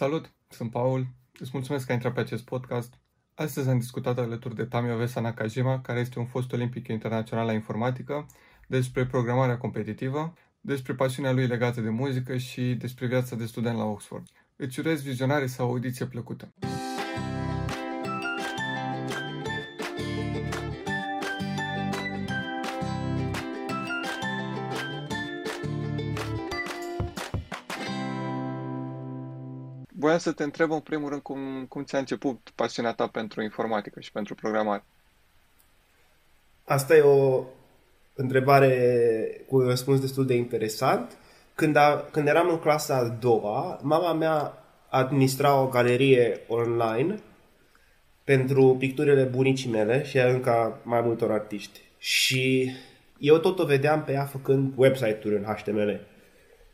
Salut, sunt Paul. Îți mulțumesc că ai intrat pe acest podcast. Astăzi am discutat alături de Tamio Vesa Nakajima, care este un fost olimpic internațional la informatică, despre programarea competitivă, despre pasiunea lui legată de muzică și despre viața de student la Oxford. Îți urez vizionare sau audiție plăcută. Voiam să te întreb în primul rând cum, cum ți-a început pasiunea ta pentru informatică și pentru programare. Asta e o întrebare cu un răspuns destul de interesant. Când, a, când eram în clasa a doua, mama mea administra o galerie online pentru picturile bunicii mele și încă mai multor artiști. Și eu tot o vedeam pe ea făcând website-uri în HTML.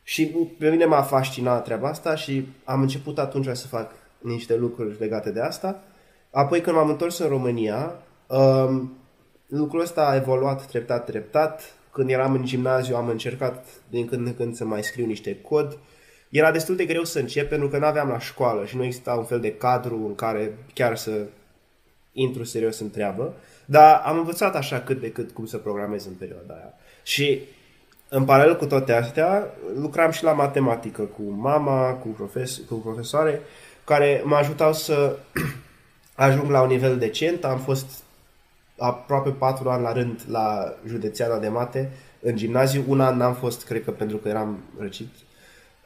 Și pe mine m-a fascinat treaba asta și am început atunci să fac niște lucruri legate de asta. Apoi când m-am întors în România, um, lucrul ăsta a evoluat treptat, treptat. Când eram în gimnaziu am încercat din când în când să mai scriu niște cod. Era destul de greu să încep pentru că nu aveam la școală și nu exista un fel de cadru în care chiar să intru serios în treabă. Dar am învățat așa cât de cât cum să programez în perioada aia. Și în paralel cu toate astea, lucram și la matematică cu mama, cu, profes- cu profesoare, care mă ajutau să ajung la un nivel decent. Am fost aproape patru ani la rând la județeana de mate în gimnaziu. Un an n-am fost, cred că pentru că eram răcit.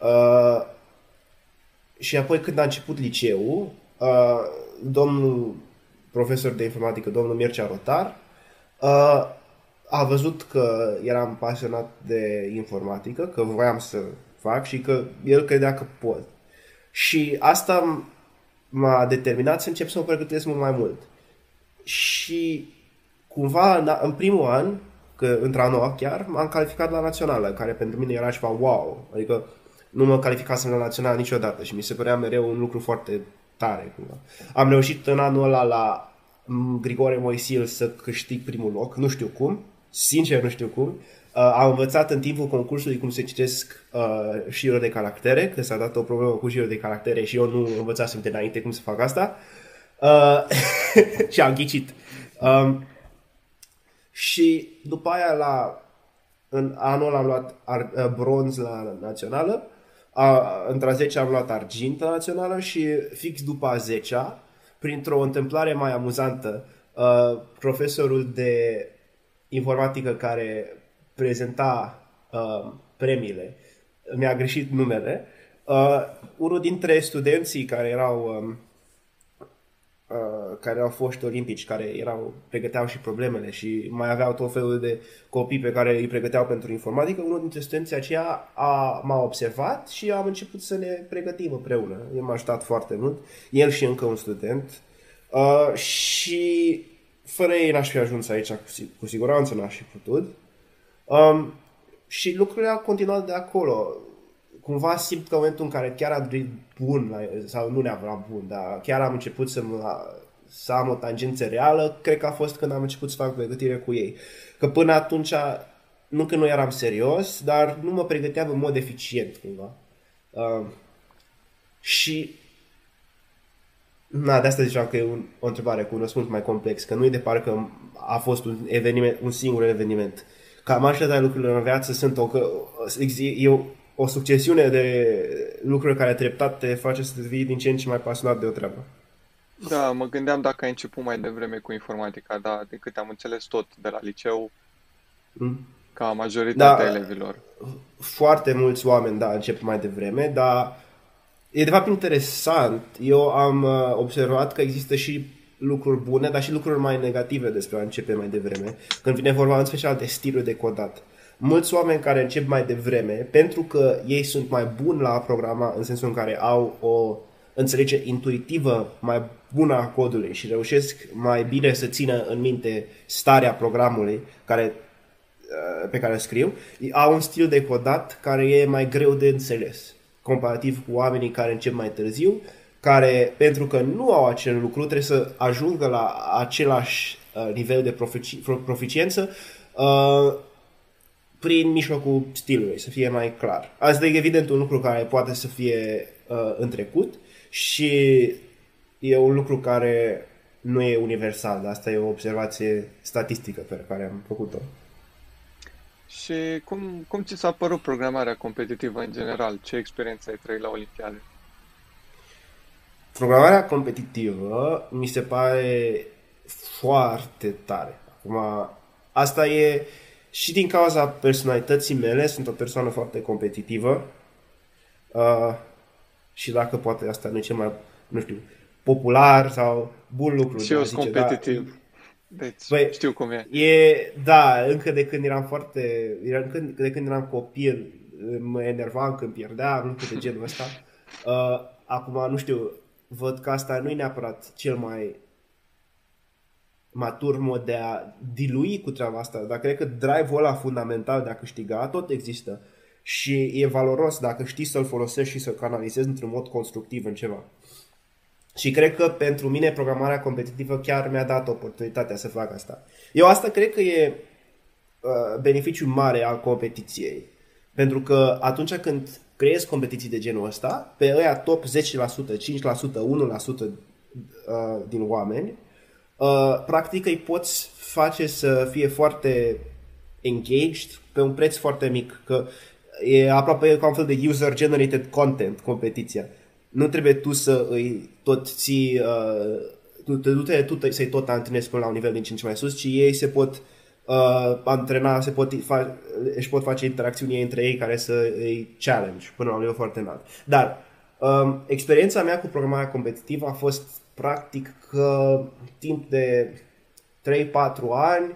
Uh, și apoi când a început liceul, uh, domnul profesor de informatică, domnul Mircea Rotar, uh, a văzut că eram pasionat de informatică, că voiam să fac și că el credea că pot. Și asta m-a determinat să încep să mă pregătesc mult mai mult. Și cumva în primul an, că într-a noua chiar, m-am calificat la națională, care pentru mine era ceva wow. Adică nu mă calificasem la națională niciodată și mi se părea mereu un lucru foarte tare. Cumva. Am reușit în anul ăla la Grigore Moisil să câștig primul loc, nu știu cum, sincer nu știu cum. Uh, am învățat în timpul concursului cum se citesc uh, șiruri de caractere, că s-a dat o problemă cu șiruri de caractere și eu nu învățasem de înainte cum să fac asta. Uh, și am ghicit. Um, și după aia la în anul am luat ar, uh, bronz la națională, a, între a 10 am luat argint la națională și fix după a 10 printr-o întâmplare mai amuzantă, uh, profesorul de informatică care prezenta uh, premiile mi-a greșit numele. Uh, unul dintre studenții care erau um, uh, care au fost olimpici, care erau, pregăteau și problemele și mai aveau tot felul de copii pe care îi pregăteau pentru informatică, unul dintre studenții aceia a, m-a observat și am început să ne pregătim împreună. El m-a ajutat foarte mult, el și încă un student. Uh, și fără ei n-aș fi ajuns aici, cu, cu siguranță n-aș fi putut. Um, și lucrurile au continuat de acolo. Cumva simt că în momentul în care chiar am devenit bun, sau nu neapărat bun, dar chiar am început să, mă, să am o tangență reală, cred că a fost când am început să fac pregătire cu ei. Că până atunci, nu că nu eram serios, dar nu mă pregăteam în mod eficient, cumva. Um, și Na, de asta ziceam că e un, o întrebare cu un răspuns mai complex, că nu e de parcă a fost un eveniment, un singur eveniment. Cam așa de lucrurile în viață sunt o, că, e o, o succesiune de lucruri care treptat te face să devii din ce în ce mai pasionat de o treabă. Da, mă gândeam dacă ai început mai devreme cu informatica, dar de câte am înțeles tot de la liceu, mm. ca majoritatea da, elevilor. Foarte mulți oameni, da, încep mai devreme, dar E de fapt interesant. Eu am uh, observat că există și lucruri bune, dar și lucruri mai negative despre a începe mai devreme, când vine vorba în special de stilul de codat. Mulți oameni care încep mai devreme, pentru că ei sunt mai buni la a programa, în sensul în care au o înțelegere intuitivă mai bună a codului și reușesc mai bine să țină în minte starea programului care, uh, pe care scriu, au un stil de codat care e mai greu de înțeles comparativ cu oamenii care încep mai târziu, care, pentru că nu au acel lucru, trebuie să ajungă la același uh, nivel de profici- proficiență uh, prin mijlocul stilului, să fie mai clar. Asta e evident un lucru care poate să fie uh, în trecut și e un lucru care nu e universal, asta e o observație statistică pe care am făcut-o. Și cum, cum ți s-a părut programarea competitivă în general? Ce experiență ai trăit la Olimpiade? Programarea competitivă mi se pare foarte tare. Acum, asta e și din cauza personalității mele, sunt o persoană foarte competitivă uh, și dacă poate asta nu e cel mai, nu știu, popular sau bun lucru. Și eu sunt da. competitiv. Da, deci, Băi, știu cum e. E, da, încă de când eram foarte, încă de când eram copil, mă enervam când pierdeam, lucruri de genul ăsta. Uh, acum, nu știu, văd că asta nu e neapărat cel mai matur mod de a dilui cu treaba asta, dar cred că drive-ul ăla fundamental de a câștiga tot există și e valoros dacă știi să-l folosești și să-l canalizezi într-un mod constructiv în ceva. Și cred că pentru mine programarea competitivă chiar mi-a dat oportunitatea să fac asta. Eu asta cred că e uh, beneficiul mare al competiției. Pentru că atunci când creezi competiții de genul ăsta, pe ăia top 10%, 5%, 1% uh, din oameni, uh, practic îi poți face să fie foarte engaged pe un preț foarte mic. Că e aproape ca un fel de user-generated content competiția nu trebuie tu să îi tot ții, uh, tu, tu, tu, tu să-i tot antrenezi până la un nivel din ce în ce mai sus, ci ei se pot uh, antrena, se pot fa- își pot face interacțiuni între ei care să îi challenge până la un nivel foarte înalt. Dar um, experiența mea cu programarea competitivă a fost practic că timp de 3-4 ani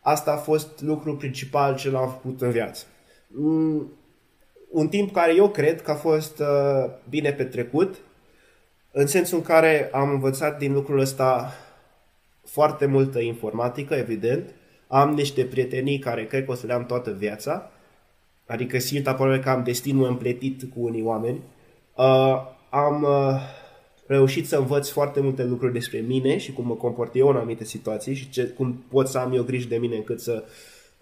asta a fost lucrul principal ce l-am făcut în viață. Mm, un timp care eu cred că a fost uh, bine petrecut, în sensul în care am învățat din lucrul ăsta foarte multă informatică, evident. Am niște prietenii care cred că o să le am toată viața, adică simt aproape că am destinul împletit cu unii oameni. Uh, am uh, reușit să învăț foarte multe lucruri despre mine și cum mă comport eu în anumite situații și ce, cum pot să am eu grijă de mine încât să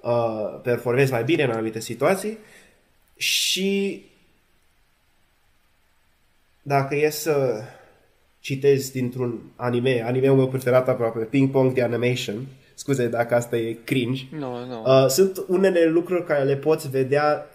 uh, performez mai bine în anumite situații. Și dacă e să citezi dintr-un anime, anime-ul meu preferat aproape, Ping Pong The Animation, scuze dacă asta e cringe, no, no. Uh, sunt unele lucruri care le poți vedea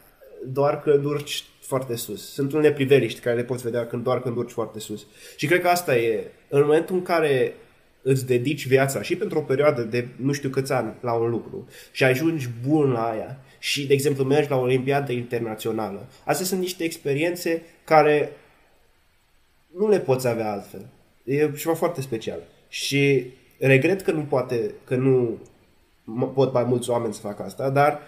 doar când urci foarte sus. Sunt unele priveliști care le poți vedea când, doar când urci foarte sus. Și cred că asta e, în momentul în care îți dedici viața și pentru o perioadă de nu știu câți ani la un lucru și ajungi bun la aia și, de exemplu, mergi la o olimpiadă internațională. Astea sunt niște experiențe care nu le poți avea altfel. E ceva foarte special. Și regret că nu poate, că nu pot mai mulți oameni să facă asta, dar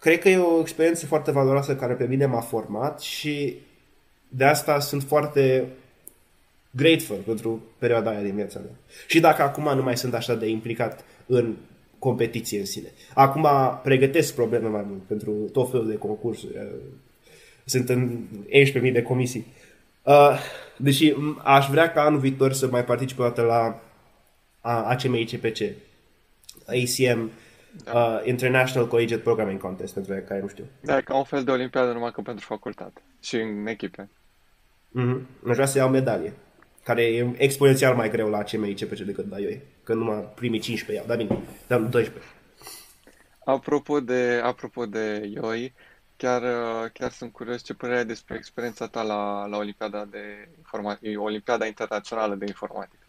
cred că e o experiență foarte valoroasă care pe mine m-a format și de asta sunt foarte grateful pentru perioada aia din viața mea. Și dacă acum nu mai sunt așa de implicat în competiție în sine. Acum pregătesc probleme mai mult pentru tot felul de concursuri. Sunt în 11.000 de comisii. Uh, deși aș vrea ca anul viitor să mai particip o dată la ACMICPC, ACM, da. uh, International Collegiate Programming Contest, pentru care nu știu. Da, ca un fel de olimpiadă numai că pentru facultate și în echipe. Mm-hmm. Aș vrea să iau medalie care e exponențial mai greu la CMI CPC decât la IOE, că numai primii 15 iau, dar bine, dar 12. Apropo de, apropo de IOI, chiar, chiar sunt curios ce părere ai despre experiența ta la, la Olimpiada, de informatică, Olimpiada Internațională de Informatică.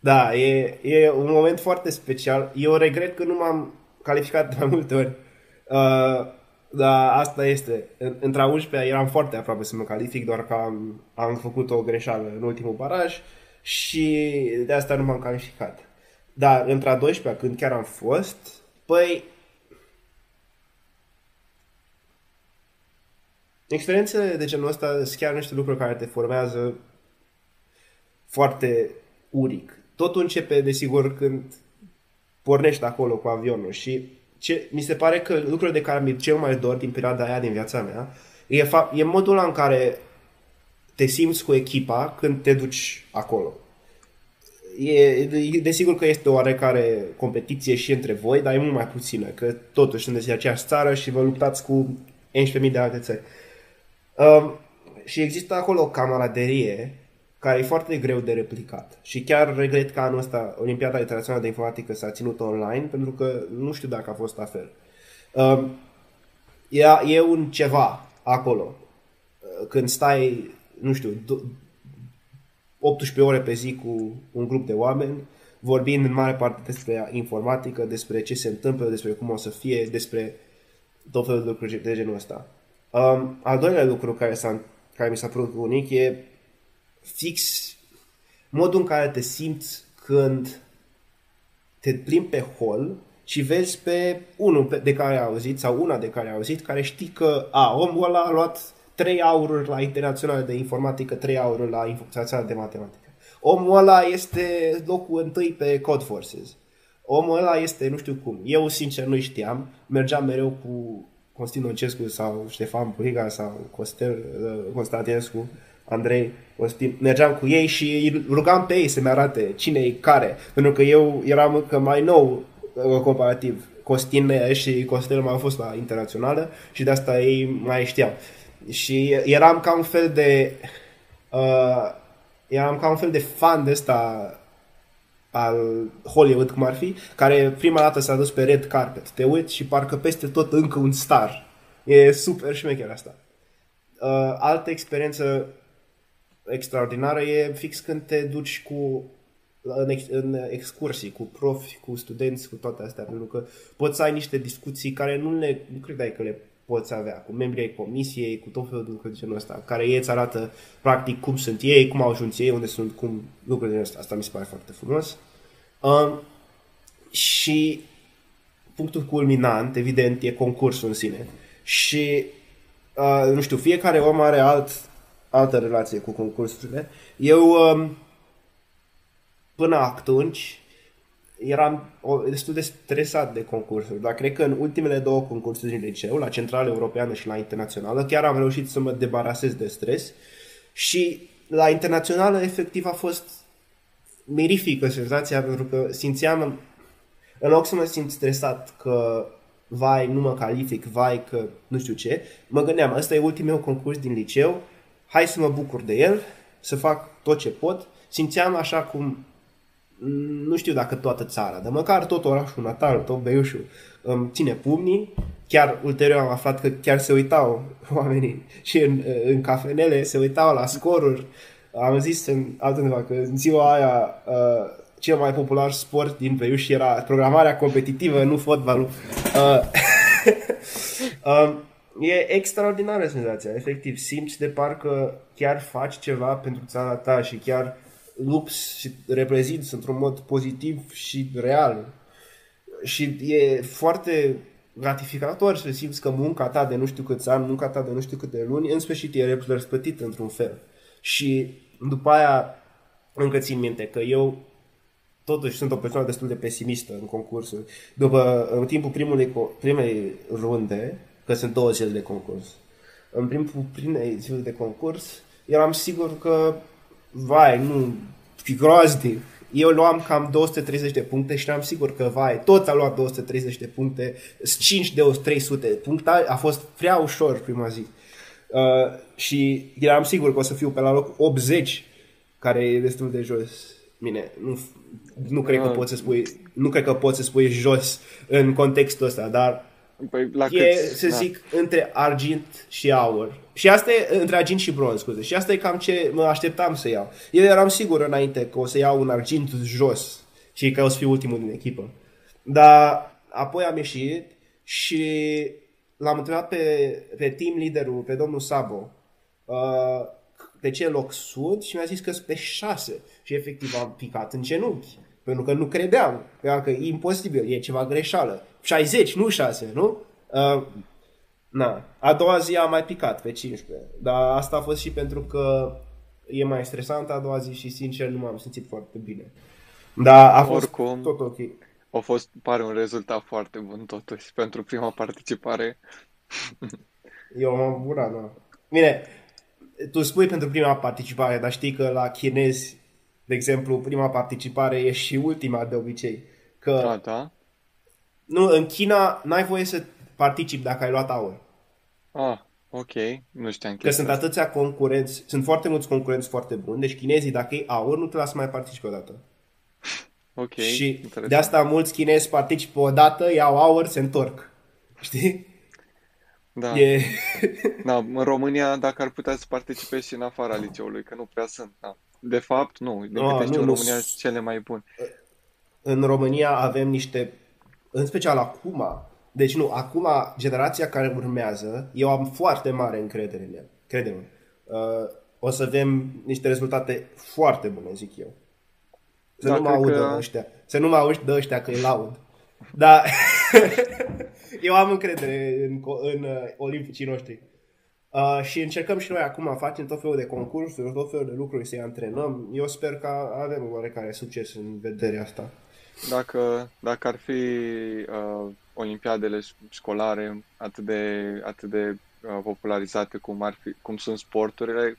Da, e, e un moment foarte special. Eu regret că nu m-am calificat de mai multe ori. Uh, da, asta este. Între a 11 eram foarte aproape să mă calific, doar că am, am făcut o greșeală în ultimul baraj și de asta nu m-am calificat. Dar între a 12 când chiar am fost, păi... Experiențele de genul ăsta sunt chiar niște lucruri care te formează foarte uric. Totul începe, desigur, când pornești acolo cu avionul și ce, mi se pare că lucrurile de care mi cel mai dor din perioada aia din viața mea e, fa- e modul în care te simți cu echipa când te duci acolo. E, desigur că este o oarecare competiție și între voi, dar e mult mai puțină, că totuși sunteți în aceeași țară și vă luptați cu 11.000 de alte țări. Um, și există acolo o camaraderie care e foarte greu de replicat. Și chiar regret că anul ăsta Olimpiada Internațională de Informatică s-a ținut online, pentru că nu știu dacă a fost la fel. Um, e, e un ceva acolo. Uh, când stai, nu știu, 18 ore pe zi cu un grup de oameni, vorbind în mare parte despre informatică, despre ce se întâmplă, despre cum o să fie, despre tot felul de lucruri de genul ăsta. Um, al doilea lucru care, s-a, care mi s-a părut unic e fix modul în care te simți când te plimbi pe hol și vezi pe unul de care ai auzit sau una de care ai auzit care știi că a, omul ăla a luat 3 aururi la internaționale de informatică, 3 aururi la internaționale de matematică. Omul ăla este locul întâi pe Code Forces. Omul ăla este nu știu cum. Eu sincer nu știam. Mergeam mereu cu Costin Oncescu sau Ștefan Puriga sau Costel uh, Constantinescu, Andrei Costin. Mergeam cu ei și îi rugam pe ei să-mi arate cine e care. Pentru că eu eram încă mai nou uh, comparativ. Costin și Costel mai au fost la internațională și de asta ei mai știau. Și eram ca un fel de uh, eram ca un fel de fan de ăsta al Hollywood, cum ar fi, care prima dată s-a dus pe red carpet. Te uiți și parcă peste tot încă un star. E super șmecher asta. Uh, altă experiență extraordinară e fix când te duci cu în, ex, în excursii cu profi, cu studenți, cu toate astea, pentru că poți să ai niște discuții care nu le, nu credeai că le poți avea cu membrii ai comisiei, cu tot felul de lucruri de genul ăsta, care ei îți arată practic cum sunt ei, cum au ajuns ei, unde sunt, cum lucruri de ăsta. Asta mi se pare foarte frumos. Um, și punctul culminant, evident, e concursul în sine. Și, uh, nu știu, fiecare om are alt, altă relație cu concursurile. Eu, um, până atunci, eram destul de stresat de concursuri, dar cred că în ultimele două concursuri din liceu, la Centrală Europeană și la Internațională, chiar am reușit să mă debarasez de stres și la Internațională efectiv a fost mirifică senzația pentru că simțeam, în loc să mă simt stresat că vai, nu mă calific, vai că nu știu ce, mă gândeam, ăsta e ultimul meu concurs din liceu, hai să mă bucur de el, să fac tot ce pot. Simțeam așa cum nu știu dacă toată țara, dar măcar tot orașul natal, tot Beiușul, îmi ține pumnii. Chiar ulterior am aflat că chiar se uitau oamenii și în, în cafenele, se uitau la scoruri. Am zis în altundeva că în ziua aia uh, cel mai popular sport din Beiuș era programarea competitivă, nu fotbalul. Uh, uh, e extraordinară senzația, efectiv. Simți de parcă chiar faci ceva pentru țara ta și chiar lupți și reprezinți într-un mod pozitiv și real. Și e foarte gratificator să simți că munca ta de nu știu câți ani, munca ta de nu știu câte luni, în sfârșit e răspătită într-un fel. Și după aia încă țin minte că eu totuși sunt o persoană destul de pesimistă în concursuri. După, în timpul primului, primei runde, că sunt două zile de concurs, în timpul primei zile de concurs, eram sigur că vai, nu, fi groaznic. Eu luam cam 230 de puncte și eram sigur că, vai, tot a luat 230 de puncte, 5 de 300 de puncte, a fost prea ușor prima zi. Uh, și eram sigur că o să fiu pe la loc 80, care e destul de jos. Bine, nu, nu cred că ah. poți să spui, nu cred că poți să spui jos în contextul ăsta, dar Păi la e, cât? să da. zic, între argint și aur. Și asta e între argint și bronz, scuze. Și asta e cam ce mă așteptam să iau. Eu eram sigur înainte că o să iau un argint jos și că o să fiu ultimul din echipă. Dar apoi am ieșit și l-am întrebat pe, pe team leaderul, pe domnul Sabo, uh, pe ce loc sud și mi-a zis că sunt pe șase. Și efectiv am picat în genunchi. Pentru că nu credeam. Că e imposibil, e ceva greșeală. 60, nu 6, nu? Uh, na. A doua zi am mai picat pe 15. Dar asta a fost și pentru că e mai stresant a doua zi și sincer nu m-am simțit foarte bine. Dar a fost Oricum, tot ok. A fost, pare un rezultat foarte bun totuși pentru prima participare. Eu m-am bucurat, da. Bine, tu spui pentru prima participare, dar știi că la chinezi, de exemplu, prima participare e și ultima de obicei. Că da, da. Nu, în China n-ai voie să participi dacă ai luat aur. Ah. Ok, nu știam Că sunt atâția concurenți, sunt foarte mulți concurenți foarte buni, deci chinezii, dacă ei aur, nu te lasă mai participe odată. Ok, Și interesant. de asta mulți chinezi participă odată, iau aur, se întorc. Știi? Da. E... Da, în România, dacă ar putea să participe și în afara liceului, că nu prea sunt. Da. De fapt, nu. Din Ah, câte știu, nu, în nu România s- sunt cele mai bune. În România avem niște, în special acum, deci nu, acum generația care urmează, eu am foarte mare încredere în ea, crede-mă. Uh, o să avem niște rezultate foarte bune, zic eu. Să Da, nu mă cred audă că- ăștia, să nu mă auzi de ăștia că îi laud. Dar eu am încredere în, co- în uh, olimpicii noștri. Uh, și încercăm și noi acum, facem tot felul de concursuri, tot felul de lucruri să-i antrenăm. Eu sper că avem oarecare succes în vederea asta. Dacă, dacă ar fi uh, olimpiadele ș- școlare atât de, atât de uh, popularizate cum, ar fi, cum sunt sporturile,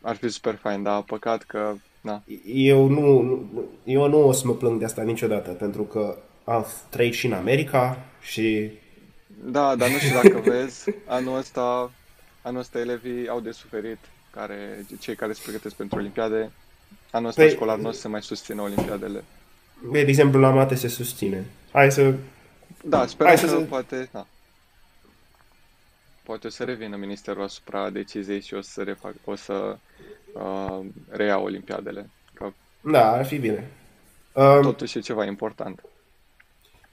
ar fi super fain, dar păcat că, na, Eu nu, nu- eu nu o să mă plâng de asta niciodată, pentru că am trăit și în America și Da, dar nu știu dacă vezi, anul ăsta, anul ăsta elevii au de suferit, care, cei care se pregătesc pentru Olimpiade. Anul ăsta Păi- școlar nu o să se mai susțină Olimpiadele. de exemplu la mate se susține. Hai să... Da, sper Hai că să se- poate, da. Poate o să revină ministerul asupra deciziei și o să refac, o să uh, reia Olimpiadele. Că Da, ar fi bine. Um, totuși e ceva important. Și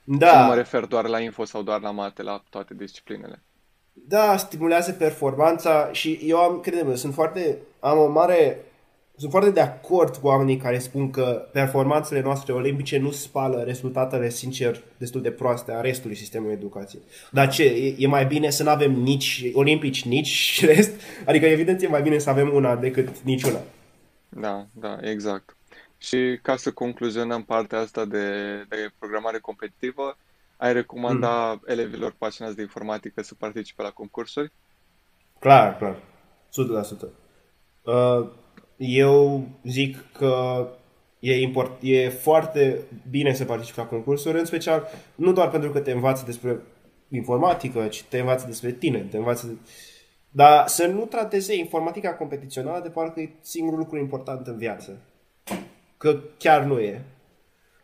nu mă da, refer doar la info sau doar la mate, la toate disciplinele. Da, stimulează performanța și eu am, crede sunt foarte, am o mare, sunt foarte de acord cu oamenii care spun că performanțele noastre olimpice nu spală rezultatele, sincer, destul de proaste a restului sistemului educației. Dar ce, e, e mai bine să nu avem nici olimpici, nici rest? Adică evident e mai bine să avem una decât niciuna. Da, da, exact. Și ca să concluzionăm partea asta de, de programare competitivă, ai recomanda elevilor pasionați de informatică să participe la concursuri? Clar, clar. 100%. Uh, Eu zic că e, import, e foarte bine să participi la concursuri, în special nu doar pentru că te învață despre informatică, ci te învață despre tine, te învață... Dar să nu trateze informatica competițională de parcă e singurul lucru important în viață. Că chiar nu e.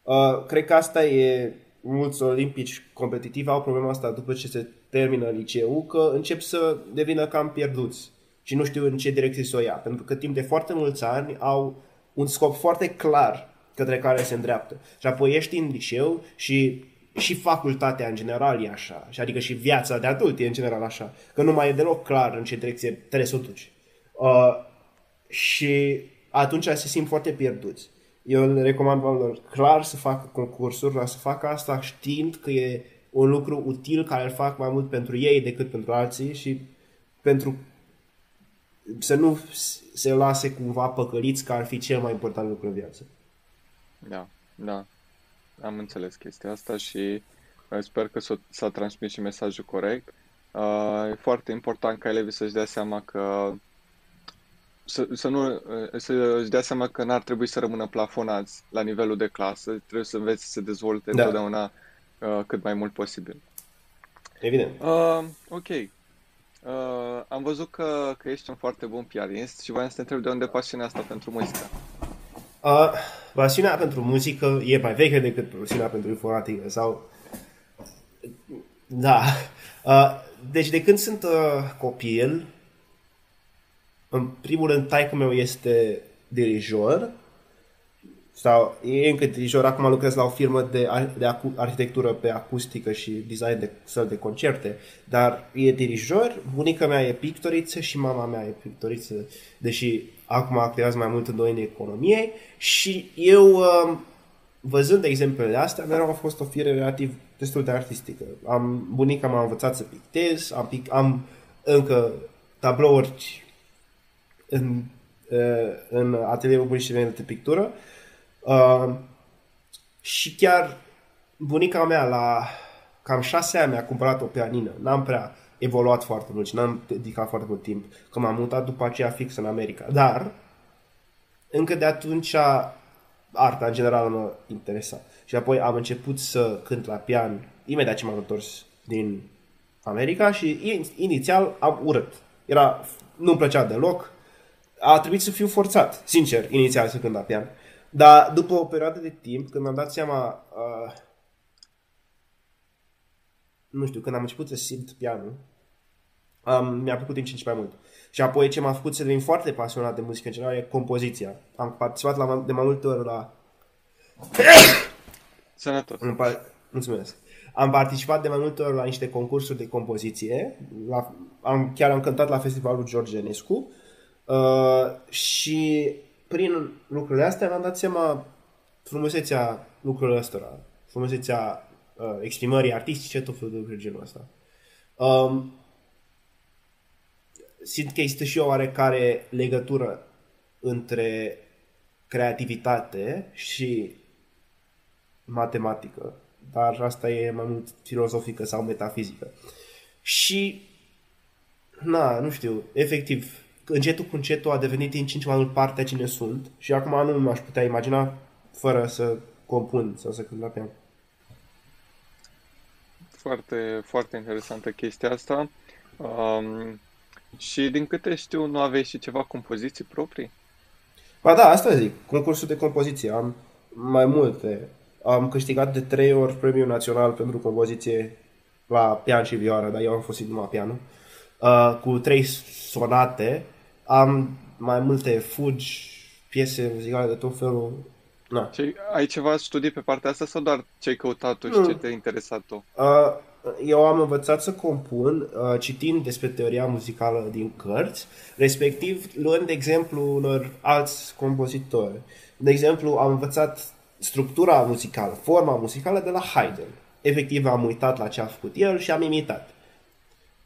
Uh, cred că asta e mulți olimpici competitivi au problema asta după ce se termină liceul, că încep să devină cam pierduți și nu știu în ce direcție să o ia. Pentru că timp de foarte mulți ani au un scop foarte clar către care se îndreaptă. Și apoi ești în liceu și și facultatea în general e așa, și adică și viața de adult e în general așa, că nu mai e deloc clar în ce direcție trebuie să o duci. Uh, și atunci se simt foarte pierduți. Eu le recomand oamenilor clar să facă concursuri, dar să facă asta știind că e un lucru util care îl fac mai mult pentru ei decât pentru alții și pentru să nu se lase cumva păcăliți că ar fi cel mai important lucru în viață. Da, da. Am înțeles chestia asta și uh, sper că s-a, s-a transmis și mesajul corect. Uh, e foarte important ca elevii să-și dea seama că să, să nu, uh, să-și dea seama că n-ar trebui să rămână plafonați la nivelul de clasă, trebuie să învețe să se dezvolte Da. întotdeauna uh, cât mai mult posibil. Evident. Uh, ok. Uh, am văzut că, că ești un foarte bun pianist și voiam să te întreb de unde pasiunea asta pentru muzică. Uh, pasiunea pentru muzică e mai veche decât pasiunea pentru informatică sau... Da. Uh, deci de când sunt uh, copil, în primul rând, taică meu este dirijor. Sau e încă dirijor, acum lucrez la o firmă de, ar- de acu- arhitectură pe acustică și design de săli de concerte, dar e dirijor, bunica mea e pictoriță și mama mea e pictoriță, deși acum activează mai mult în domeniul economiei. Și eu, um, văzând exemplele astea, mereu am fost o fire relativ destul de artistică. Am, bunica m-a învățat să pictez, am, pic, am încă tablouri în, uh, în atelierul bunicii mele de pictură uh, și chiar bunica mea la cam șase ani mi-a cumpărat o pianină. N-am prea evoluat foarte mult și n-am dedicat foarte mult timp, că m-am mutat după aceea fix în America. Dar, încă de atunci, arta în general mă interesa. Și apoi am început să cânt la pian imediat ce m-am întors din America și inițial am urât. Era, nu-mi plăcea deloc. A trebuit să fiu forțat, sincer, inițial să cânt la pian. Dar după o perioadă de timp, când mi-am dat seama, uh, nu știu, când am început să simt pianul, um, mi-a plăcut din ce în ce mai mult. Și apoi ce m-a făcut să devin foarte pasionat de muzică în general e compoziția. Am participat la, de mai multe ori la... Sănătos. Mulțumesc. Am participat de mai multe ori la niște concursuri de compoziție. La, am, chiar am cântat la festivalul George Enescu. Uh, și prin lucrurile astea mi-am dat seama frumusețea lucrurilor ăstora. Frumusețea uh, exprimării artistice, tot felul de lucruri genul ăsta. Um, simt că există și o oarecare legătură între creativitate și matematică, dar asta e mai mult filozofică sau metafizică. Și, na, nu știu, efectiv, încetul cu încetul a devenit din ce în ce mai mult partea cine sunt și acum nu m-aș putea imagina fără să compun sau să cânt la pian. Foarte, foarte interesantă chestia asta. Um, și din câte știu, nu aveți și ceva compoziții proprii? Ba da, asta zic. Concursul de compoziție. Am mai multe. Am câștigat de trei ori premiul național pentru compoziție la pian și vioară, dar eu am fost numai pianul. Uh, cu trei sonate. Am mai multe fugi, piese muzicale de tot felul. Na. Ce, ai ceva studii pe partea asta sau doar ce ai căutat tu și ce te-a interesat tu? Uh, eu am învățat să compun uh, citind despre teoria muzicală din cărți, respectiv luând exemplu unor alți compozitori. De exemplu, am învățat structura muzicală, forma muzicală de la Haydn. Efectiv, am uitat la ce a făcut el și am imitat.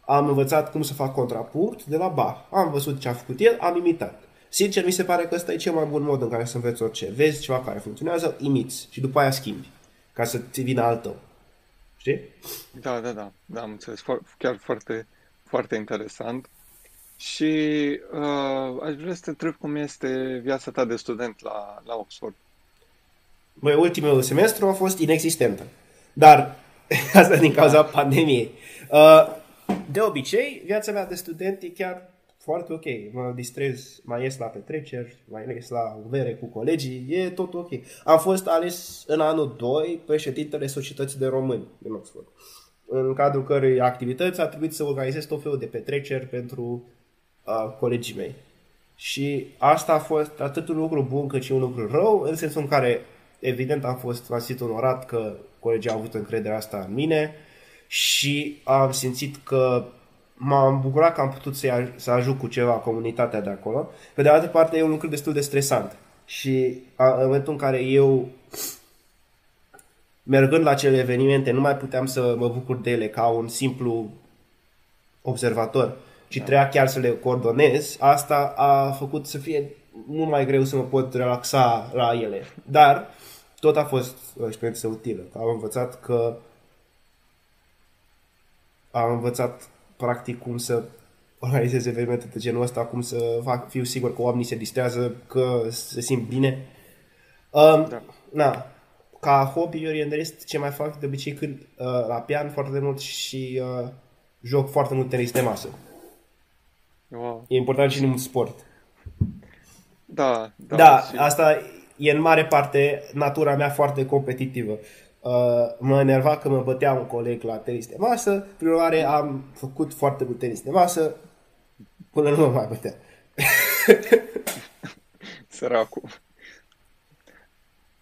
Am învățat cum să fac contrapunct de la Bach. Am văzut ce a făcut el, am imitat. Sincer, mi se pare că ăsta e cel mai bun mod în care să înveți orice. Vezi ceva care funcționează, imiți și după aia schimbi, ca să ți vină al tău. Știi? Da, da, da, da, am înțeles. Chiar foarte, foarte interesant. Și uh, aș vrea să te întreb cum este viața ta de student la, la Oxford. Băi, ultimul semestru a fost inexistentă. Dar asta din cauza da. pandemiei. Uh, de obicei, viața mea de student e chiar foarte ok. Mă distrez, mai ies la petreceri, mai ies la bere cu colegii, e tot ok. Am fost ales în anul 2 președintele Societății de Români din Oxford, în cadrul cărei activități a trebuit să organizez tot felul de petreceri pentru uh, colegii mei. Și asta a fost atât un lucru bun cât și un lucru rău, în sensul în care, evident, am fost am onorat că colegii au avut încrederea asta în mine și am simțit că m-am bucurat că am putut să, să ajut cu ceva comunitatea de acolo. Pe de altă parte, e un lucru destul de stresant. Și a, în momentul în care eu, mergând la acele evenimente, nu mai puteam să mă bucur de ele ca un simplu observator, ci da. trebuia chiar să le coordonez, asta a făcut să fie mult mai greu să mă pot relaxa la ele. Dar tot a fost o experiență utilă. Am învățat că am învățat practic cum să organizez evenimente de genul ăsta, cum să fac, fiu sigur că oamenii se distrează, că se simt bine. Um, da. Na, ca hobby în rest, ce mai fac de obicei când uh, la pian foarte de mult și uh, joc foarte mult tenis de masă. Wow. E important și în sport. Da, da. Da, și... asta e în mare parte natura mea foarte competitivă. Uh, mă enerva că mă bătea un coleg la tenis de masă, prin urmare am făcut foarte mult tenis de masă până nu mă mai bătea. Săracul.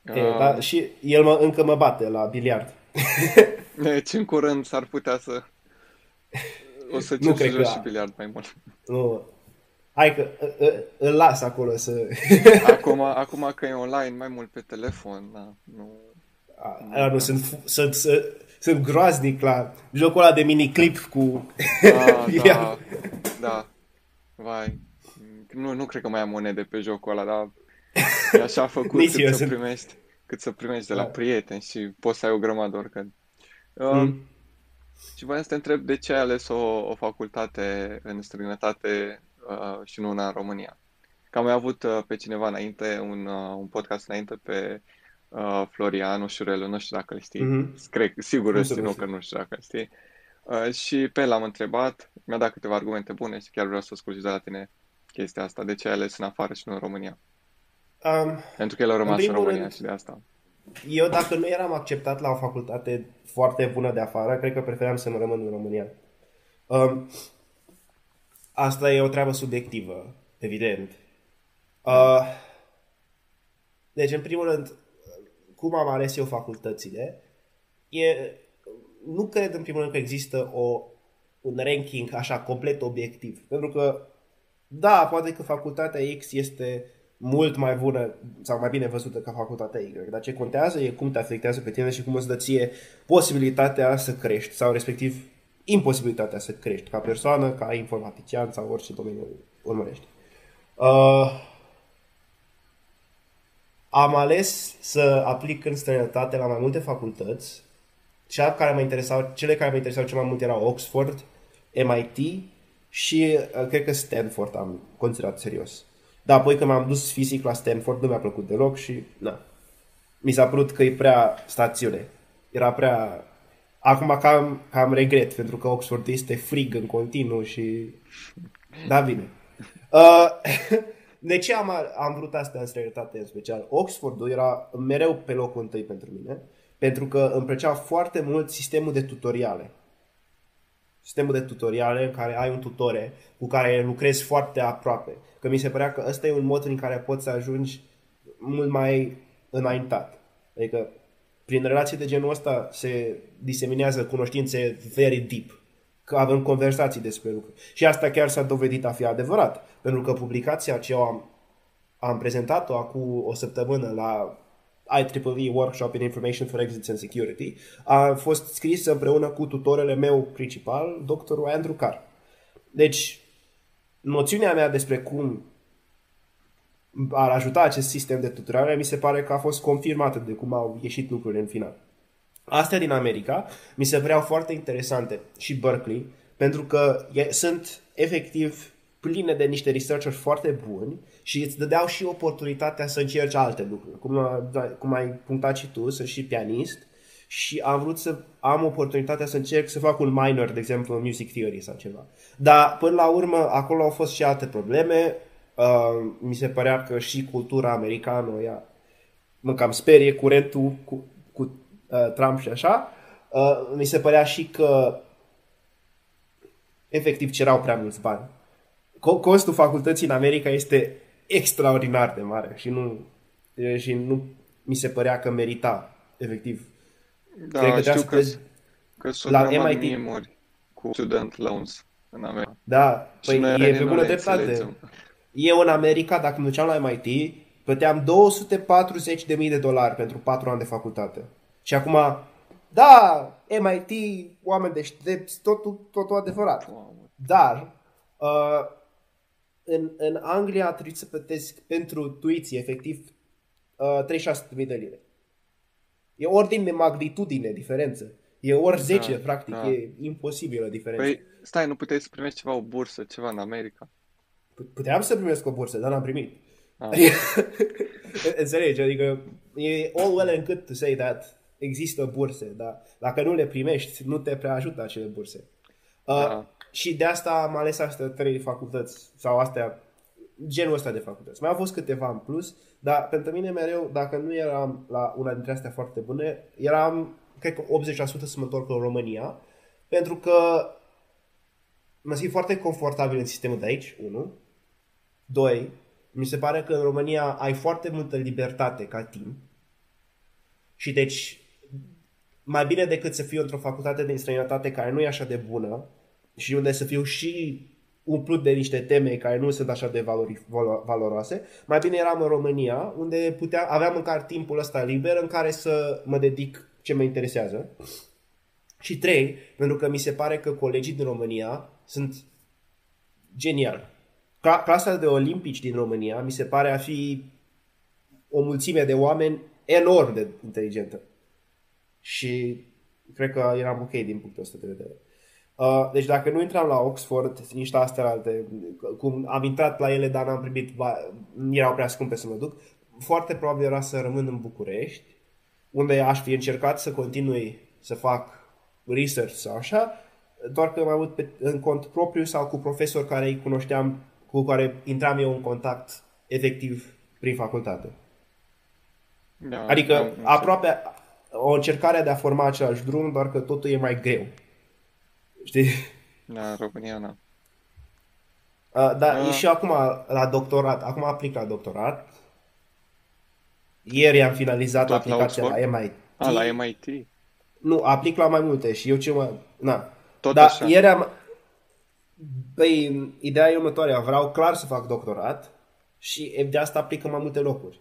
E, uh... da, și el mă, încă mă bate la biliard. deci în curând s-ar putea să o să nu cred că... și biliard mai mult. Nu. Hai că îl las acolo să... acum, acum că e online mai mult pe telefon, da, nu a, nu, sunt, sunt, sunt, sunt groaznic la jocul ăla de miniclip cu... Ah, da, da, vai. Nu, nu cred că mai am monede pe jocul ăla, dar e așa făcut cât să, sunt... primești, cât să primești de la da. prieteni și poți să ai o grămadă oricând. Uh, mm. Și voiam să te întreb de ce ai ales o, o facultate în străinătate uh, și nu una în România. Că am mai avut uh, pe cineva înainte, un, uh, un podcast înainte pe uh, Florian Ușurelu, nu știu dacă îl știi, mm-hmm. cred, sigur îl știu, nu că nu știu dacă îl știi. Uh, și pe el am întrebat, mi-a dat câteva argumente bune și chiar vreau să ascult de la tine chestia asta. De ce ai ales în afară și nu în România? Um, Pentru că el a rămas în, în România rând, și de asta. Eu dacă nu eram acceptat la o facultate foarte bună de afară, cred că preferam să mă rămân în România. Um, asta e o treabă subiectivă, evident. Uh, deci, în primul rând, cum am ales eu facultățile, e, nu cred în primul rând că există o, un ranking așa complet obiectiv. Pentru că, da, poate că facultatea X este mult mai bună sau mai bine văzută ca facultatea Y. Dar ce contează e cum te afectează pe tine și cum îți dă ție posibilitatea să crești sau respectiv imposibilitatea să crești ca persoană, ca informatician sau orice domeniu urmărești. Uh, am ales să aplic în străinătate la mai multe facultăți. Cea care mă interesau, cele care mă interesau cel mai mult erau Oxford, MIT și uh, cred că Stanford am considerat serios. Dar apoi când m-am dus fizic la Stanford nu mi-a plăcut deloc și na. Mi s-a părut că e prea stațiune. Era prea... Acum cam, cam regret, pentru că Oxford este frig în continuu și... Da, bine. Uh, de ce am, am vrut asta în străinătate în special? Oxfordul era mereu pe locul întâi pentru mine, pentru că îmi plăcea foarte mult sistemul de tutoriale. Sistemul de tutoriale în care ai un tutore cu care lucrezi foarte aproape. Că mi se părea că ăsta e un mod în care poți să ajungi mult mai înaintat. Adică prin relații de genul ăsta se diseminează cunoștințe very deep că avem conversații despre lucruri. Și asta chiar s-a dovedit a fi adevărat, pentru că publicația ce am, am prezentat-o acum o săptămână la IEEE Workshop in Information for Exits and Security a fost scrisă împreună cu tutorele meu principal, doctorul Andrew Carr. Deci, noțiunea mea despre cum ar ajuta acest sistem de tutorare mi se pare că a fost confirmată de cum au ieșit lucrurile în final. Astea din America mi se păreau foarte interesante și Berkeley, pentru că e, sunt efectiv pline de niște researcheri foarte buni și îți dădeau și oportunitatea să încerci alte lucruri. Cum, da, cum ai punctat și tu, sunt și pianist și am vrut să am oportunitatea să încerc să fac un minor, de exemplu, în music theory sau ceva. Dar până la urmă acolo au fost și alte probleme. Uh, mi se părea că și cultura americană ea mă cam sperie curentul cu, cu uh, Trump și așa, uh, mi se părea și că efectiv cerau prea mulți bani. Costul facultății în America este extraordinar de mare și nu, și nu mi se părea că merita, efectiv. Da, Cred că știu că, că sunt la MIT cu student loans în America. Da, păi e pe bună dreptate. Eu în America, dacă mă duceam la MIT, plăteam 240.000 de dolari pentru 4 ani de facultate. Și acum, da, MIT, oameni deștepți, totul, totul adevărat. Dar, uh, în, în Anglia trebuie să plătesc pentru tuiție, efectiv, uh, 36.000 de lire. E ordin de magnitudine diferență. E ori 10, da, practic. Da. E imposibilă diferență. Păi, stai, nu puteai să primești ceva, o bursă, ceva în America? Puteam să primesc o bursă, dar n-am primit. Ah. Înțelegi? Adică e all well and good to say that există burse, dar dacă nu le primești, nu te prea ajută acele burse. Uh, da. Și de asta am ales astea trei facultăți, sau astea, genul ăsta de facultăți. Mai au fost câteva în plus, dar pentru mine mereu, dacă nu eram la una dintre astea foarte bune, eram, cred că 80% să mă întorc în România, pentru că mă simt foarte confortabil în sistemul de aici, unu. Doi, mi se pare că în România ai foarte multă libertate ca timp. Și deci mai bine decât să fiu într-o facultate din străinătate care nu e așa de bună și unde să fiu și umplut de niște teme care nu sunt așa de valori, valoroase, mai bine eram în România, unde putea, aveam măcar timpul ăsta liber în care să mă dedic ce mă interesează. Și trei, pentru că mi se pare că colegii din România sunt geniali. Clasa de olimpici din România mi se pare a fi o mulțime de oameni enorm de inteligentă. Și cred că eram ok din punctul ăsta de vedere. Uh, deci dacă nu intram la Oxford, niște astea alte, cum am intrat la ele, dar n-am primit, ba, erau prea scumpe să mă duc, foarte probabil era să rămân în București, unde aș fi încercat să continui să fac research sau așa, doar că mai mult pe, în cont propriu sau cu profesori care îi cunoșteam, cu care intram eu în contact efectiv prin facultate. Da, adică da, aproape o încercare de a forma același drum, doar că totul e mai greu. Știi? Da, România, da. Uh, dar uh. e și acum la doctorat. Acum aplic la doctorat. Ieri am finalizat Tot aplicația la, la MIT. Ah, la MIT? Nu, aplic la mai multe și eu ce mă... Na. Tot Dar așa. ieri am... Păi, ideea e următoarea. Vreau clar să fac doctorat și de asta aplic în mai multe locuri.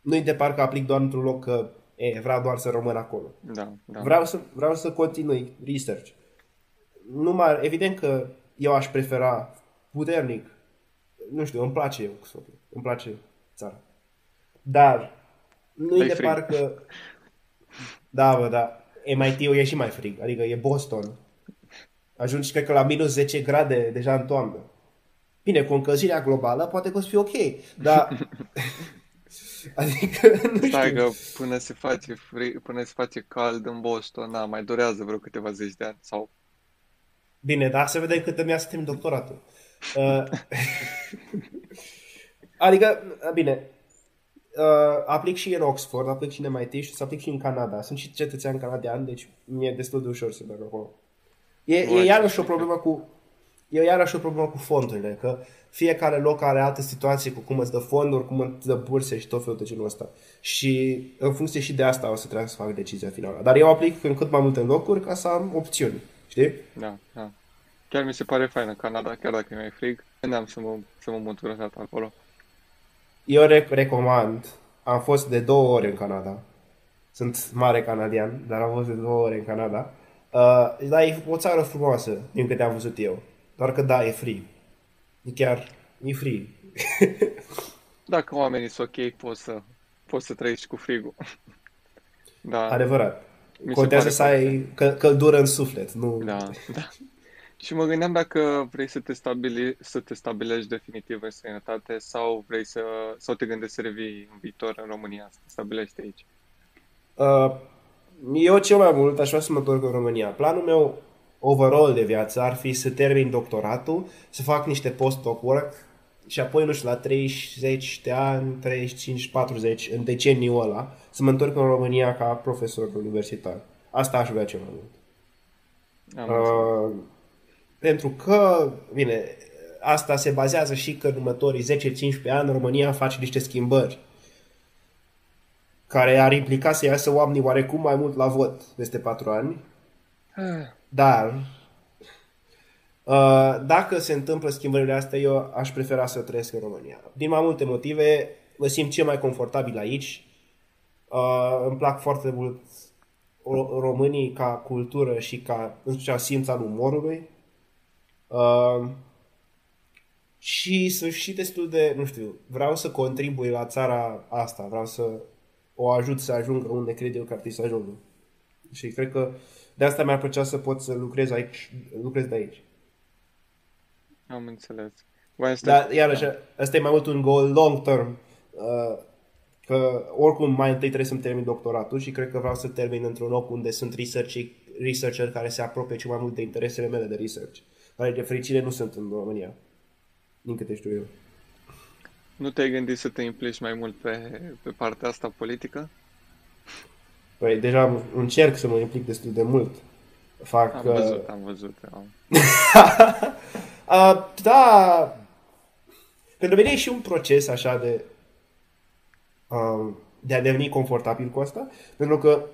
Nu-i de parcă aplic doar într-un loc că e, vreau doar să rămân acolo. Da, da. Vreau, să, vreau să continui research. Numai, evident că eu aș prefera puternic. Nu știu, îmi place Oxford. Îmi place țara. Dar nu-i de frig. parcă... Da, bă, da. MIT-ul e și mai frig. Adică e Boston. Ajungi, cred că, la minus 10 grade deja în toamnă. Bine, cu încălzirea globală poate că o să fie ok, dar... adică, nu Stai știu. că până se face frig, până se face cald în Boston, na, mai durează vreo câteva zeci de ani sau... Bine, dar să vedem cât îmi ia să termin doctoratul. Uh, adică, bine, uh, aplic și în Oxford, aplic și în MIT și să aplic și în Canada. Sunt și cetățean canadian, deci mi-e destul de ușor să merg acolo. E, e iarăși o problemă cu e iarăși o problemă cu fondurile, că fiecare loc are altă situație cu cum îți dă fonduri, cum îți dă burse și tot felul de genul ăsta. Și în funcție și de asta o să trebuie să fac decizia finală. Dar eu aplic în cât mai multe locuri ca să am opțiuni, știi? Da, da. Chiar mi se pare faină Canada, chiar dacă e mai frig. Gândeam să mă, să mă mut acolo. Eu rec- recomand. Am fost de două ori în Canada. Sunt mare canadian, dar am fost de două ori în Canada. Uh, dar e o țară frumoasă, din câte am văzut eu. Doar că da, e free. E chiar, e free. Dacă oamenii sunt ok, poți să, poți să trăiești cu frigul. da. Adevărat. Mi Contează să ai că, căldură în suflet, nu... Da, da. Și mă gândeam dacă vrei să te, stabili, să te stabilești definitiv în străinătate sau vrei să sau te gândești să revii în viitor în România, să te stabilești aici. Uh, eu cel mai mult aș vrea să mă întorc în România. Planul meu overall de viață ar fi să termin doctoratul, să fac niște post-doc work și apoi, nu știu, la 30 de ani, 35-40, în deceniul ăla, să mă întorc în România ca profesor universitar. Asta aș vrea cel mai mult. Uh, pentru că, bine, asta se bazează și că în următorii 10-15 ani România face niște schimbări care ar implica să iasă oamenii oarecum mai mult la vot peste 4 ani. Ah. Dar, uh, dacă se întâmplă schimbările astea, eu aș prefera să trăiesc în România. Din mai multe motive, mă simt cel mai confortabil aici. Uh, îmi plac foarte mult românii ca cultură și ca, în special, simț al umorului. Uh, și sunt și destul de, nu știu, vreau să contribui la țara asta, vreau să o ajut să ajungă unde cred eu că ar trebui să ajungă. Și cred că de asta mi-ar plăcea să pot să lucrez aici, lucrez de aici. Am înțeles. Dar, iarăși, asta e mai mult un goal long term. Uh, că oricum mai întâi trebuie să-mi termin doctoratul și cred că vreau să termin într-un loc unde sunt researcher, researcher care se apropie cel mai mult de interesele mele de research care de fericire nu sunt în România, din câte știu eu. Nu te-ai gândit să te implici mai mult pe, pe partea asta politică? Păi deja încerc să mă implic destul de mult. Fac, am văzut, uh... am văzut. Am. uh, da, pentru mine e și un proces așa de uh, de a deveni confortabil cu asta, pentru că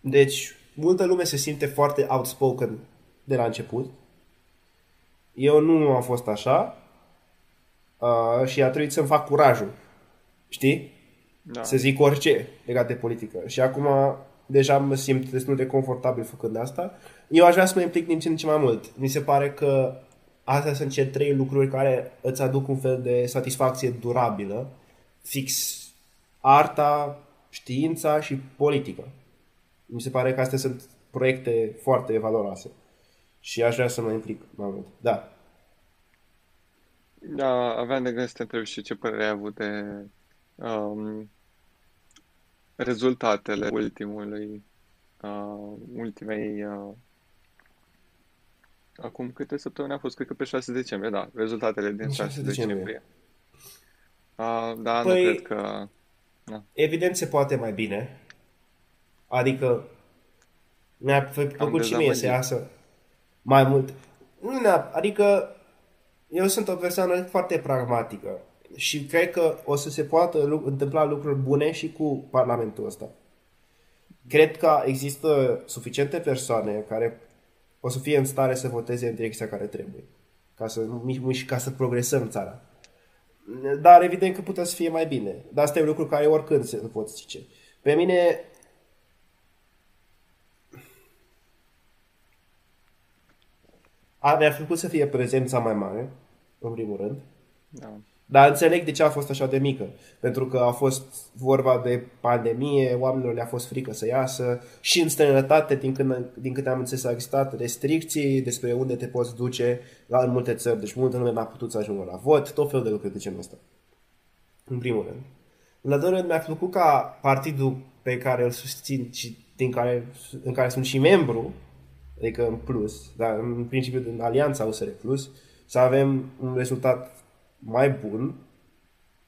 deci multă lume se simte foarte outspoken de la început. Eu nu am fost așa uh, și a trebuit să-mi fac curajul, știi? Da. Să zic orice legat de politică. Și acum deja mă simt destul de confortabil făcând asta. Eu aș vrea să mă implic din ce în ce mai mult. Mi se pare că astea sunt cele trei lucruri care îți aduc un fel de satisfacție durabilă. Fix arta, știința și politica. Mi se pare că astea sunt proiecte foarte valoroase și aș vrea să mă implic mai mult. Da. Da, aveam de gând să te întreb și ce părere ai avut de um, rezultatele ultimului, uh, ultimei uh, acum câte săptămâni a fost? Cred că pe 6 decembrie, da, rezultatele din 6, 6 decembrie. decembrie. Uh, da, păi, nu cred că... Da. Evident se poate mai bine. Adică mi-a plăcut și mie să iasă mai mult. Nu ne adică eu sunt o persoană foarte pragmatică și cred că o să se poată întâmpla lucruri bune și cu Parlamentul ăsta. Cred că există suficiente persoane care o să fie în stare să voteze în direcția care trebuie. Ca să, și ca să progresăm țara. Dar evident că putea să fie mai bine. Dar asta e un lucru care oricând se pot zice. Pe mine a, mi-ar fi plăcut să fie prezența mai mare, în primul rând. Da. Dar înțeleg de ce a fost așa de mică. Pentru că a fost vorba de pandemie, oamenilor le-a fost frică să iasă și în străinătate, din, când, din câte am înțeles, au existat restricții despre unde te poți duce la în multe țări. Deci multă lume n-a putut să ajungă la vot, tot felul de lucruri de genul ăsta. În primul rând. În al doilea rând, mi-a plăcut ca partidul pe care îl susțin și din care, în care sunt și membru, adică în plus, dar în principiu din Alianța USR Plus, să avem un rezultat mai bun,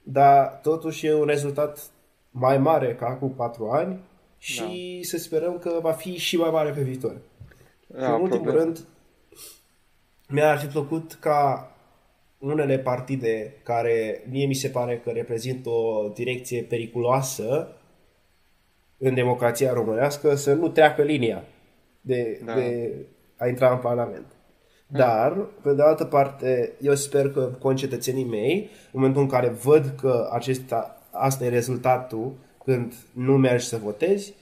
dar totuși e un rezultat mai mare ca acum patru ani și da. să sperăm că va fi și mai mare pe viitor. Da, în ultimul problem. rând, mi-ar fi plăcut ca unele partide care mie mi se pare că reprezintă o direcție periculoasă în democrația românească să nu treacă linia de, da. de a intra în Parlament. Dar, pe de altă parte, eu sper că concetățenii mei, în momentul în care văd că acesta, asta e rezultatul când nu mergi să votezi,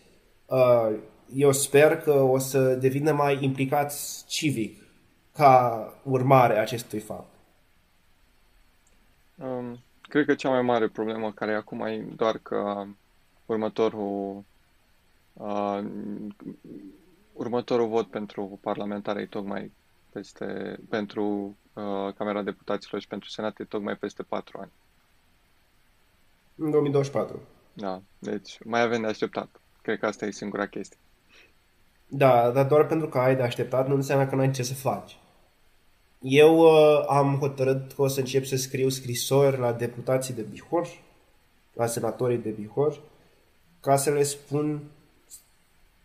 uh, eu sper că o să devină mai implicați civic ca urmare a acestui fapt. Um, cred că cea mai mare problemă care e acum e doar că următorul uh, următorul vot pentru parlamentare e tocmai peste, pentru uh, Camera Deputaților și pentru Senat e tocmai peste 4 ani. În 2024. Da, deci mai avem de așteptat. Cred că asta e singura chestie. Da, dar doar pentru că ai de așteptat nu înseamnă că nu ai ce să faci. Eu uh, am hotărât că o să încep să scriu scrisori la deputații de Bihor, la senatorii de Bihor, ca să le spun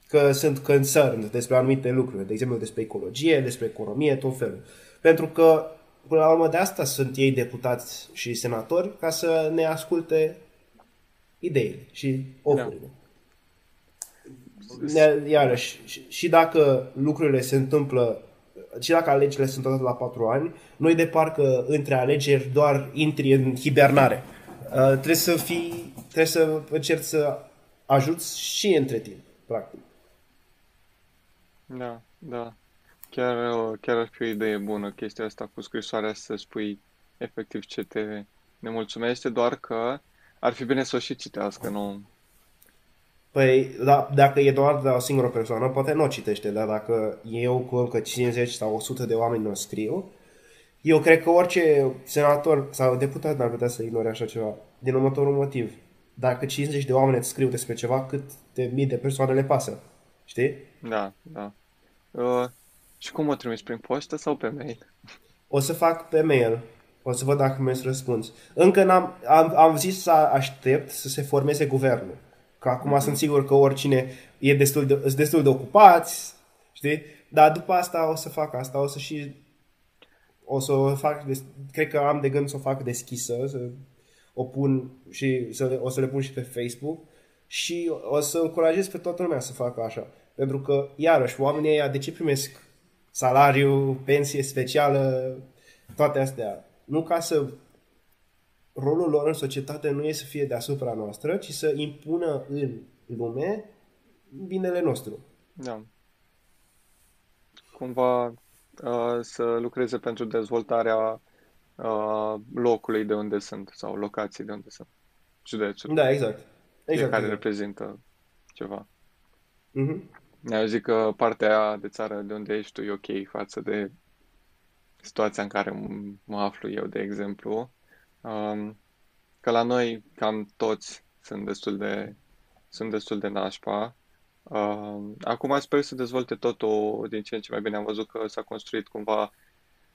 că sunt concerned despre anumite lucruri, de exemplu despre ecologie, despre economie, tot felul. Pentru că, până la urmă, de asta sunt ei deputați și senatori, ca să ne asculte ideile și ofurile. Da. Iarăși, și dacă lucrurile se întâmplă și dacă alegerile sunt toate la patru ani, noi de parcă între alegeri doar intri în hibernare. Uh, trebuie să fii, trebuie să încerci să ajuți și între timp, practic. Da, da. Chiar, chiar ar fi o idee bună chestia asta cu scrisoarea să spui efectiv ce te nemulțumește, doar că ar fi bine să o și citească, nu... Păi, da, dacă e doar de o singură persoană, poate nu o citește, dar dacă eu cu încă 50 sau 100 de oameni nu scriu, eu cred că orice senator sau deputat n-ar putea să ignore așa ceva, din următorul motiv. Dacă 50 de oameni îți scriu despre ceva, cât de mii de persoane le pasă. Știi? Da, da. Uh, și cum o trimis? Prin poștă sau pe mail? O să fac pe mail. O să văd dacă mi-ați răspuns. Încă n-am, am, am zis să aștept să se formeze guvernul. Că acum mm-hmm. sunt sigur că oricine e destul de, sunt destul de ocupați, știi? Dar după asta o să fac asta, o să și o să o fac, cred că am de gând să o fac deschisă, să o pun și să, o să le pun și pe Facebook și o să încurajez pe toată lumea să facă așa. Pentru că, iarăși, oamenii ăia de ce primesc salariu, pensie specială, toate astea? Nu ca să rolul lor în societate nu e să fie deasupra noastră, ci să impună în lume binele nostru. Da. Cumva uh, să lucreze pentru dezvoltarea uh, locului de unde sunt sau locației de unde sunt. Județul. Da, exact. exact care exact. reprezintă ceva. Mm-hmm. Eu zic că partea aia de țară de unde ești tu e ok față de situația în care mă aflu eu, de exemplu. Um, că la noi cam toți sunt destul de, sunt destul de nașpa. Uh, acum sper să dezvolte totul din ce în ce mai bine. Am văzut că s-a construit cumva,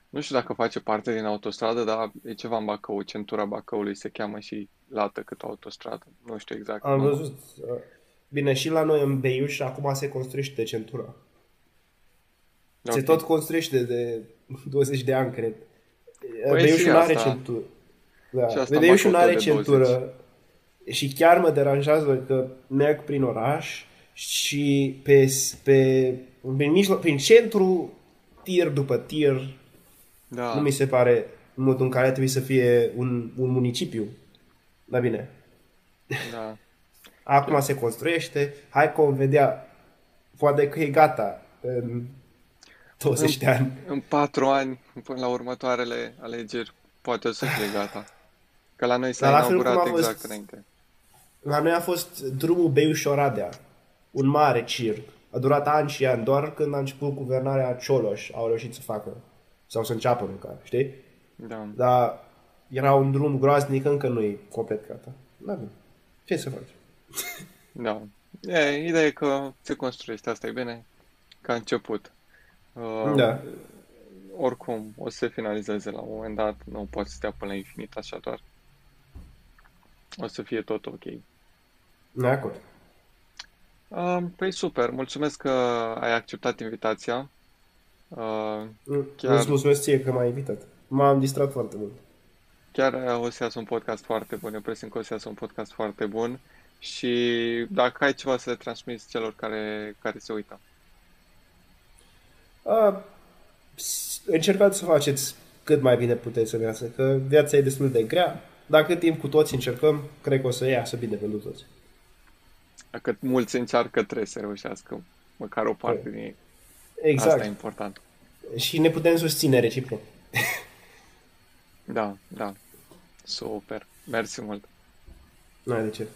nu știu dacă face parte din autostradă, dar e ceva în Bacău, centura Bacăului se cheamă și lată cât o autostradă. Nu știu exact. Am nu. văzut. Uh, Bine, și la noi în Beiuș acum se construiește centura. Se Ok. tot construiește de 20 de ani, cred. Păi Beiușul și nu are asta. centură. Da. Și asta Beiușul nu Bacău are tot de 20. centură. Și chiar mă deranjează că merg prin oraș și pe, pe prin, mijloc, prin centru, tir după tir, Da. nu mi se pare modul în care trebuie să fie un, un municipiu. Dar bine, Da. acum se construiește, hai că vom vedea, poate că e gata în 20 de ani. În patru ani, până la următoarele alegeri, poate o să fie gata. Că la noi s-a Dar la fel cum inaugurat a fost- exact înainte. La noi a fost drumul Beiuș-Oradea, un mare circ. A durat ani și ani, doar când a început guvernarea Cioloș au reușit să facă, sau să înceapă măcar, știi? Da. Dar era un drum groaznic, încă nu e complet gata. Da, bine. Ce să faci? Da. E, ideea e că se construiește, asta e bine, ca început. Uh, Da. Oricum, o să se finalizeze la un moment dat, nu poate să stea până la infinit așa doar. O să fie tot ok. De acord. Uh, păi super, mulțumesc că ai acceptat invitația. Uh, Mm, Chiar- Îți mulțumesc ție că m-ai invitat. M-am distrat foarte mult. Chiar uh, o să iasă un podcast foarte bun, eu presimt că o să iasă un podcast foarte bun și dacă ai ceva să le transmiți celor care, care se uită. A, s- încercați să faceți cât mai bine puteți să iasă, că viața e destul de grea. Dacă timp cu toți încercăm, cred că o să iasă bine pentru toți. Dacă mulți încearcă, trebuie să reușească măcar o parte din ei. Asta e Exact. important. Și ne putem susține reciproc. Da, da. Super. Mersi mult. Nu ai de ce.